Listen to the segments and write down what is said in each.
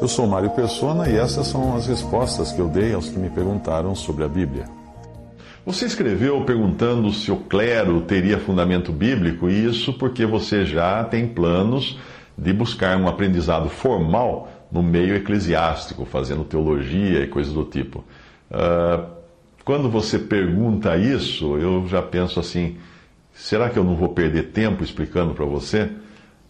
Eu sou Mário Persona e essas são as respostas que eu dei aos que me perguntaram sobre a Bíblia. Você escreveu perguntando se o clero teria fundamento bíblico, e isso porque você já tem planos de buscar um aprendizado formal no meio eclesiástico, fazendo teologia e coisas do tipo. Uh, quando você pergunta isso, eu já penso assim: será que eu não vou perder tempo explicando para você?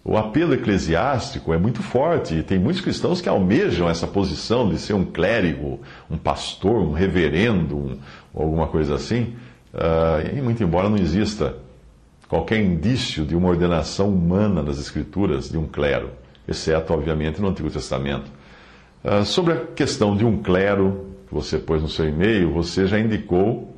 O apelo eclesiástico é muito forte e tem muitos cristãos que almejam essa posição de ser um clérigo, um pastor, um reverendo, um, alguma coisa assim. Uh, e muito embora não exista qualquer indício de uma ordenação humana das Escrituras de um clero, exceto, obviamente, no Antigo Testamento. Uh, sobre a questão de um clero, que você pôs no seu e-mail, você já indicou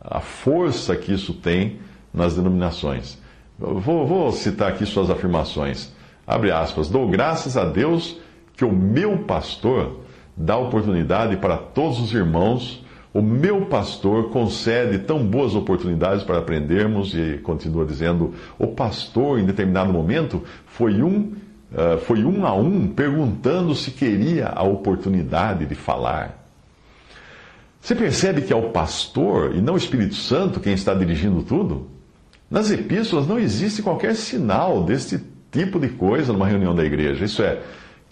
a força que isso tem nas denominações. Vou, vou citar aqui suas afirmações. Abre aspas. Dou graças a Deus que o meu pastor dá oportunidade para todos os irmãos. O meu pastor concede tão boas oportunidades para aprendermos, e continua dizendo: o pastor, em determinado momento, foi um, uh, foi um a um perguntando se queria a oportunidade de falar. Você percebe que é o pastor e não o Espírito Santo quem está dirigindo tudo? Nas epístolas não existe qualquer sinal deste tipo de coisa numa reunião da igreja. Isso é,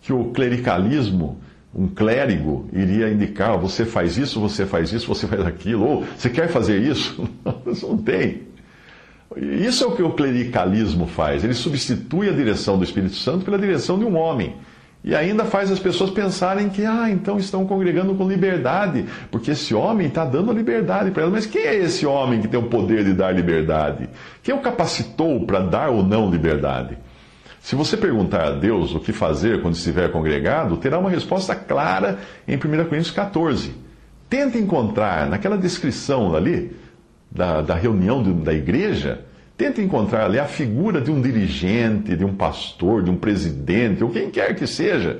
que o clericalismo, um clérigo, iria indicar: você faz isso, você faz isso, você faz aquilo, ou você quer fazer isso? Não tem. Isso é o que o clericalismo faz. Ele substitui a direção do Espírito Santo pela direção de um homem. E ainda faz as pessoas pensarem que, ah, então estão congregando com liberdade, porque esse homem está dando liberdade para elas. Mas quem é esse homem que tem o poder de dar liberdade? Quem o capacitou para dar ou não liberdade? Se você perguntar a Deus o que fazer quando estiver congregado, terá uma resposta clara em 1 Coríntios 14. Tente encontrar naquela descrição ali, da, da reunião da igreja, Tenta encontrar ali a figura de um dirigente, de um pastor, de um presidente, ou quem quer que seja,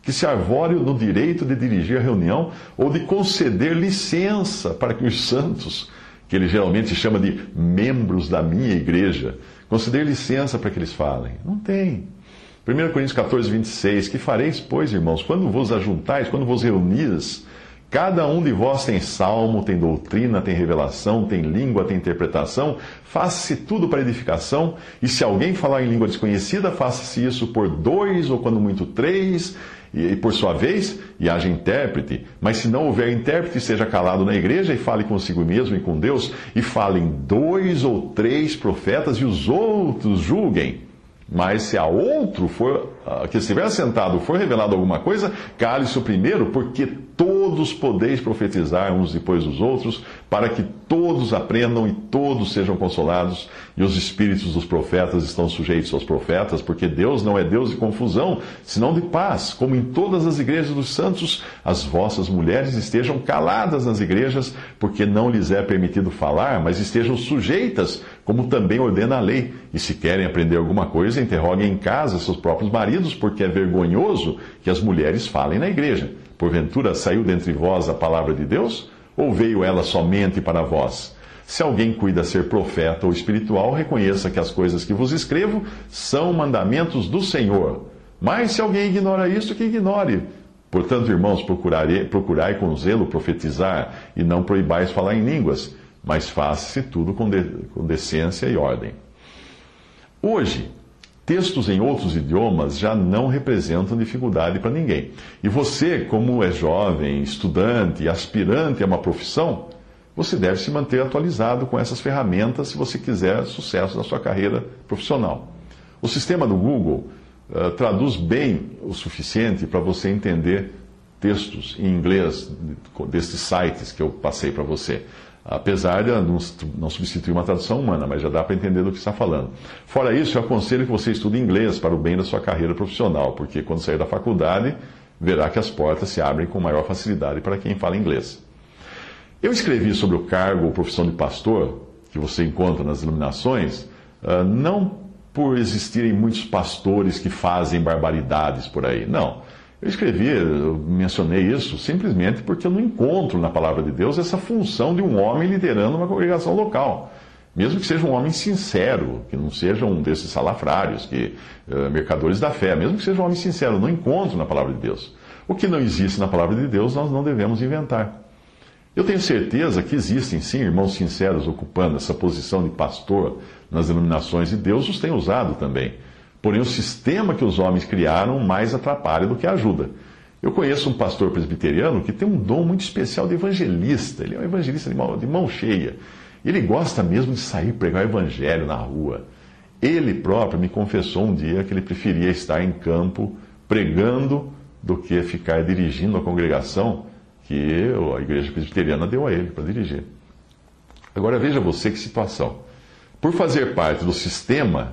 que se arvore no direito de dirigir a reunião ou de conceder licença para que os santos, que ele geralmente chama de membros da minha igreja, conceder licença para que eles falem. Não tem. 1 Coríntios 14, 26, que fareis, pois, irmãos, quando vos ajuntais, quando vos reunis, Cada um de vós tem salmo, tem doutrina, tem revelação, tem língua, tem interpretação. Faça-se tudo para edificação. E se alguém falar em língua desconhecida, faça-se isso por dois ou quando muito três, e por sua vez, e haja intérprete. Mas se não houver intérprete, seja calado na igreja e fale consigo mesmo e com Deus, e falem dois ou três profetas e os outros julguem. Mas se a outro for, que estiver sentado for revelado alguma coisa, cale-se o primeiro, porque todos podeis profetizar uns depois dos outros, para que todos aprendam e todos sejam consolados, e os espíritos dos profetas estão sujeitos aos profetas, porque Deus não é Deus de confusão, senão de paz, como em todas as igrejas dos santos, as vossas mulheres estejam caladas nas igrejas, porque não lhes é permitido falar, mas estejam sujeitas, como também ordena a lei, e se querem aprender alguma coisa, interroguem em casa seus próprios maridos, porque é vergonhoso que as mulheres falem na igreja. Porventura saiu dentre vós a palavra de Deus? Ou veio ela somente para vós? Se alguém cuida ser profeta ou espiritual, reconheça que as coisas que vos escrevo são mandamentos do Senhor. Mas se alguém ignora isto, que ignore. Portanto, irmãos, procurai, procurai com zelo profetizar e não proibais falar em línguas, mas faça-se tudo com, de, com decência e ordem. Hoje, Textos em outros idiomas já não representam dificuldade para ninguém. E você, como é jovem, estudante, aspirante a uma profissão, você deve se manter atualizado com essas ferramentas se você quiser sucesso na sua carreira profissional. O sistema do Google uh, traduz bem o suficiente para você entender textos em inglês desses sites que eu passei para você apesar de não substituir uma tradução humana, mas já dá para entender do que está falando. Fora isso, eu aconselho que você estude inglês para o bem da sua carreira profissional, porque quando sair da faculdade, verá que as portas se abrem com maior facilidade para quem fala inglês. Eu escrevi sobre o cargo ou profissão de pastor, que você encontra nas iluminações, ah, não por existirem muitos pastores que fazem barbaridades por aí, não. Eu escrevi, eu mencionei isso simplesmente porque eu não encontro na palavra de Deus essa função de um homem liderando uma congregação local. Mesmo que seja um homem sincero, que não seja um desses salafrários, que, uh, mercadores da fé, mesmo que seja um homem sincero, não encontro na palavra de Deus. O que não existe na palavra de Deus, nós não devemos inventar. Eu tenho certeza que existem, sim, irmãos sinceros ocupando essa posição de pastor nas denominações, e Deus os tem usado também. Porém, o sistema que os homens criaram mais atrapalha do que ajuda. Eu conheço um pastor presbiteriano que tem um dom muito especial de evangelista. Ele é um evangelista de mão, de mão cheia. Ele gosta mesmo de sair pregar o evangelho na rua. Ele próprio me confessou um dia que ele preferia estar em campo pregando do que ficar dirigindo a congregação que a igreja presbiteriana deu a ele para dirigir. Agora veja você que situação. Por fazer parte do sistema,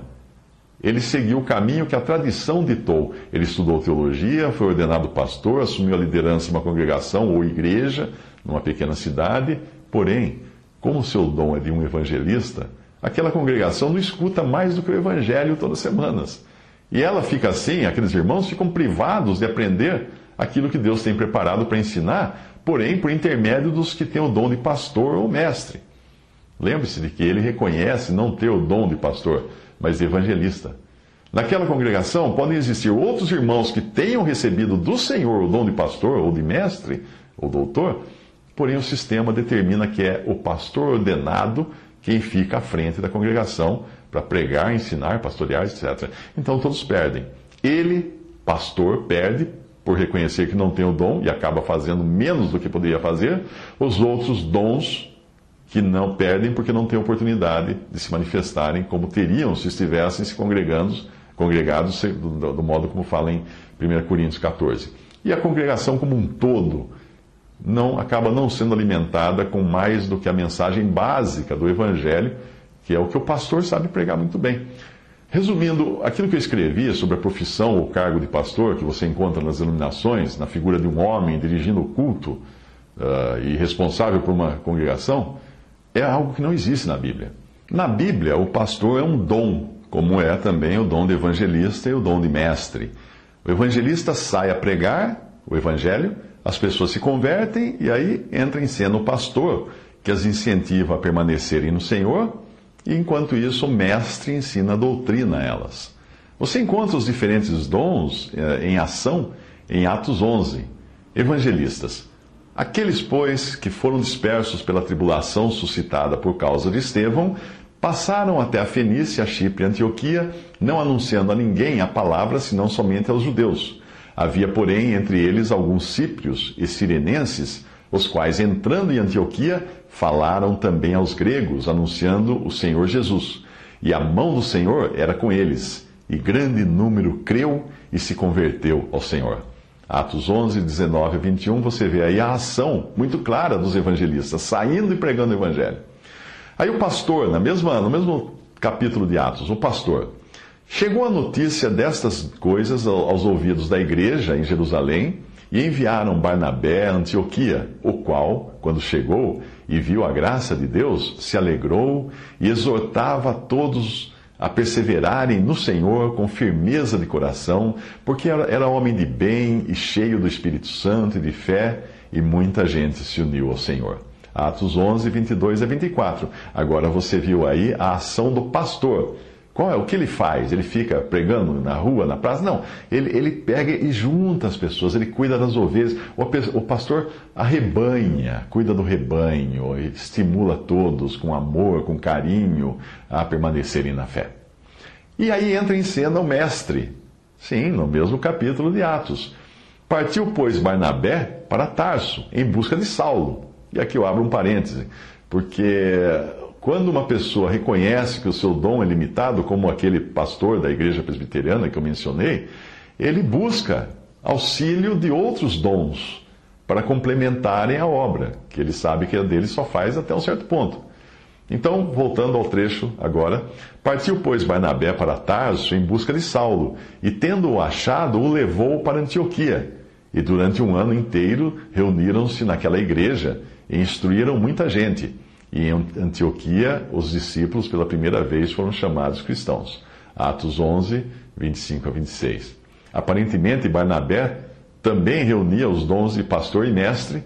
ele seguiu o caminho que a tradição ditou. Ele estudou teologia, foi ordenado pastor, assumiu a liderança de uma congregação ou igreja numa pequena cidade, porém, como seu dom é de um evangelista, aquela congregação não escuta mais do que o evangelho todas as semanas. E ela fica assim, aqueles irmãos ficam privados de aprender aquilo que Deus tem preparado para ensinar, porém por intermédio dos que têm o dom de pastor ou mestre. Lembre-se de que ele reconhece não ter o dom de pastor, mas evangelista. Naquela congregação podem existir outros irmãos que tenham recebido do Senhor o dom de pastor ou de mestre ou doutor, porém o sistema determina que é o pastor ordenado quem fica à frente da congregação para pregar, ensinar, pastorear, etc. Então todos perdem. Ele, pastor, perde por reconhecer que não tem o dom e acaba fazendo menos do que poderia fazer. Os outros dons que não perdem porque não têm oportunidade de se manifestarem como teriam se estivessem se congregando, congregados do, do modo como fala em 1 Coríntios 14. E a congregação como um todo não acaba não sendo alimentada com mais do que a mensagem básica do evangelho, que é o que o pastor sabe pregar muito bem. Resumindo, aquilo que eu escrevi sobre a profissão ou cargo de pastor, que você encontra nas denominações, na figura de um homem dirigindo o culto uh, e responsável por uma congregação, é algo que não existe na Bíblia. Na Bíblia, o pastor é um dom, como é também o dom de evangelista e o dom de mestre. O evangelista sai a pregar o evangelho, as pessoas se convertem e aí entra em cena o pastor, que as incentiva a permanecerem no Senhor e enquanto isso o mestre ensina a doutrina a elas. Você encontra os diferentes dons eh, em ação em Atos 11. Evangelistas. Aqueles, pois, que foram dispersos pela tribulação suscitada por causa de Estevão, passaram até a Fenícia, a Chipre e Antioquia, não anunciando a ninguém a palavra, senão somente aos judeus. Havia, porém, entre eles alguns síprios e sirenenses, os quais, entrando em Antioquia, falaram também aos gregos, anunciando o Senhor Jesus. E a mão do Senhor era com eles, e grande número creu e se converteu ao Senhor. Atos 11, 19 a 21, você vê aí a ação muito clara dos evangelistas, saindo e pregando o evangelho. Aí o pastor, na mesma, no mesmo capítulo de Atos, o pastor, chegou a notícia destas coisas aos ouvidos da igreja em Jerusalém, e enviaram Barnabé a Antioquia, o qual, quando chegou e viu a graça de Deus, se alegrou e exortava todos a perseverarem no Senhor com firmeza de coração, porque era homem de bem e cheio do Espírito Santo e de fé, e muita gente se uniu ao Senhor. Atos 11, 22 a 24. Agora você viu aí a ação do pastor qual é o que ele faz? Ele fica pregando na rua, na praça? Não. Ele, ele pega e junta as pessoas, ele cuida das ovelhas. O, o pastor arrebanha, cuida do rebanho, estimula todos com amor, com carinho a permanecerem na fé. E aí entra em cena o mestre. Sim, no mesmo capítulo de Atos. Partiu, pois, Barnabé para Tarso, em busca de Saulo. E aqui eu abro um parêntese, porque quando uma pessoa reconhece que o seu dom é limitado, como aquele pastor da igreja presbiteriana que eu mencionei, ele busca auxílio de outros dons para complementarem a obra, que ele sabe que a dele só faz até um certo ponto. Então, voltando ao trecho agora, partiu, pois, Barnabé para Tarso em busca de Saulo, e tendo-o achado, o levou para Antioquia. E durante um ano inteiro reuniram-se naquela igreja e instruíram muita gente. E em Antioquia, os discípulos pela primeira vez foram chamados cristãos. Atos 11, 25 a 26. Aparentemente, Barnabé também reunia os dons de pastor e mestre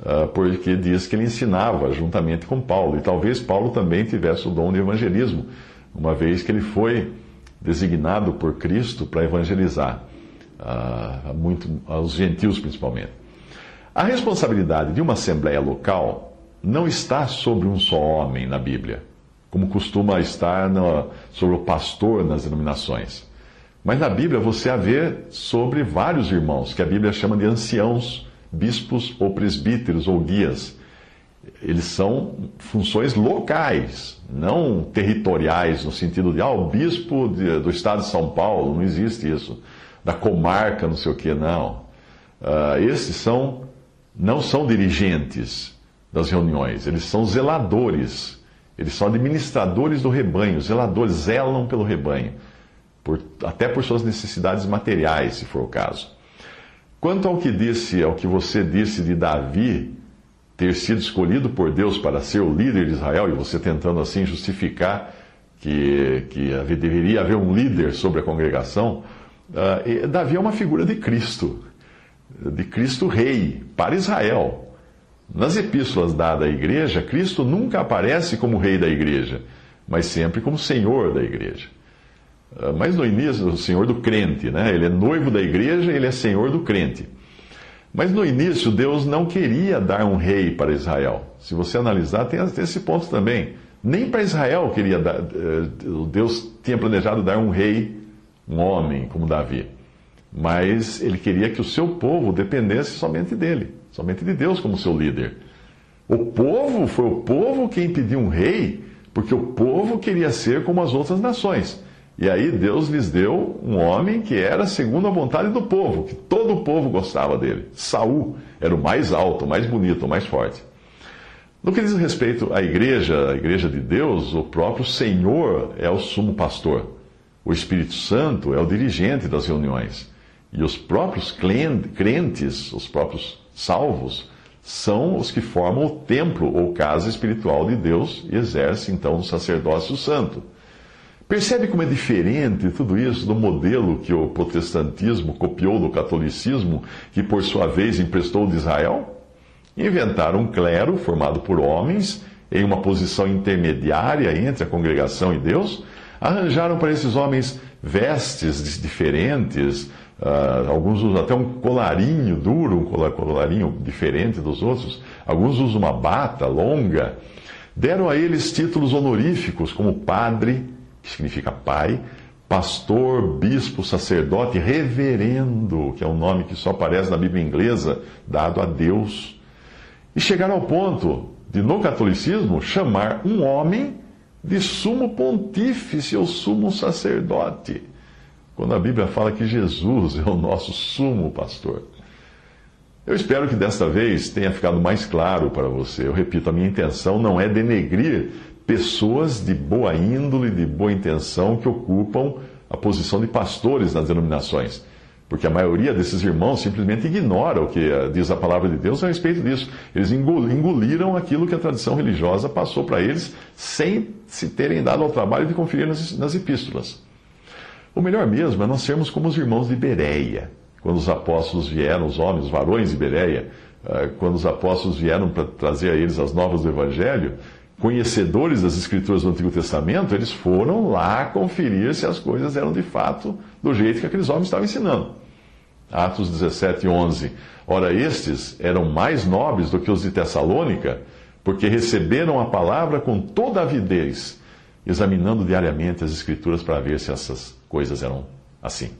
uh, porque diz que ele ensinava juntamente com Paulo. E talvez Paulo também tivesse o dom de evangelismo, uma vez que ele foi designado por Cristo para evangelizar, uh, muito, aos gentios principalmente. A responsabilidade de uma assembleia local não está sobre um só homem na Bíblia, como costuma estar no, sobre o pastor nas denominações. Mas na Bíblia você a vê sobre vários irmãos, que a Bíblia chama de anciãos, bispos ou presbíteros ou guias. Eles são funções locais, não territoriais, no sentido de, ah, o bispo de, do estado de São Paulo, não existe isso. Da comarca, não sei o que, não. Uh, esses são, não são dirigentes das reuniões, eles são zeladores, eles são administradores do rebanho, zeladores, zelam pelo rebanho por, até por suas necessidades materiais, se for o caso. Quanto ao que disse, ao que você disse de Davi ter sido escolhido por Deus para ser o líder de Israel, e você tentando assim justificar que, que deveria haver um líder sobre a congregação, uh, Davi é uma figura de Cristo, de Cristo Rei, para Israel. Nas epístolas dadas à igreja, Cristo nunca aparece como rei da igreja, mas sempre como senhor da igreja. Ah, mas no início, o senhor do crente, né? Ele é noivo da igreja, ele é senhor do crente. Mas no início, Deus não queria dar um rei para Israel. Se você analisar, tem esse ponto também. Nem para Israel queria dar, eh, Deus tinha planejado dar um rei, um homem como Davi. Mas ele queria que o seu povo dependesse somente dele, somente de Deus como seu líder. O povo foi o povo quem pediu um rei, porque o povo queria ser como as outras nações. E aí Deus lhes deu um homem que era segundo a vontade do povo, que todo o povo gostava dele. Saul era o mais alto, o mais bonito, o mais forte. No que diz respeito à igreja, a igreja de Deus, o próprio Senhor é o sumo pastor. O Espírito Santo é o dirigente das reuniões. E os próprios crentes, os próprios salvos, são os que formam o templo ou casa espiritual de Deus e exercem então o sacerdócio santo. Percebe como é diferente tudo isso do modelo que o protestantismo copiou do catolicismo, que por sua vez emprestou de Israel? Inventaram um clero formado por homens em uma posição intermediária entre a congregação e Deus, arranjaram para esses homens vestes diferentes, uh, alguns usam até um colarinho duro, um colarinho diferente dos outros, alguns usam uma bata longa, deram a eles títulos honoríficos como padre, que significa pai, pastor, bispo, sacerdote, reverendo, que é um nome que só aparece na Bíblia inglesa, dado a Deus. E chegaram ao ponto de, no catolicismo, chamar um homem de sumo pontífice ou sumo sacerdote, quando a Bíblia fala que Jesus é o nosso sumo pastor. Eu espero que desta vez tenha ficado mais claro para você. Eu repito, a minha intenção não é denegrir pessoas de boa índole, de boa intenção, que ocupam a posição de pastores nas denominações. Porque a maioria desses irmãos simplesmente ignora o que eh, diz a palavra de Deus a respeito disso. Eles engoliram aquilo que a tradição religiosa passou para eles, sem se terem dado ao trabalho de conferir nas, nas epístolas. O melhor mesmo é nós sermos como os irmãos de Bereia. Quando os apóstolos vieram, os homens, os varões de Bereia, eh, quando os apóstolos vieram para trazer a eles as novas do Evangelho, conhecedores das Escrituras do Antigo Testamento, eles foram lá conferir se as coisas eram de fato do jeito que aqueles homens estavam ensinando. Atos 17, 11. Ora, estes eram mais nobres do que os de Tessalônica, porque receberam a palavra com toda avidez, examinando diariamente as Escrituras para ver se essas coisas eram assim.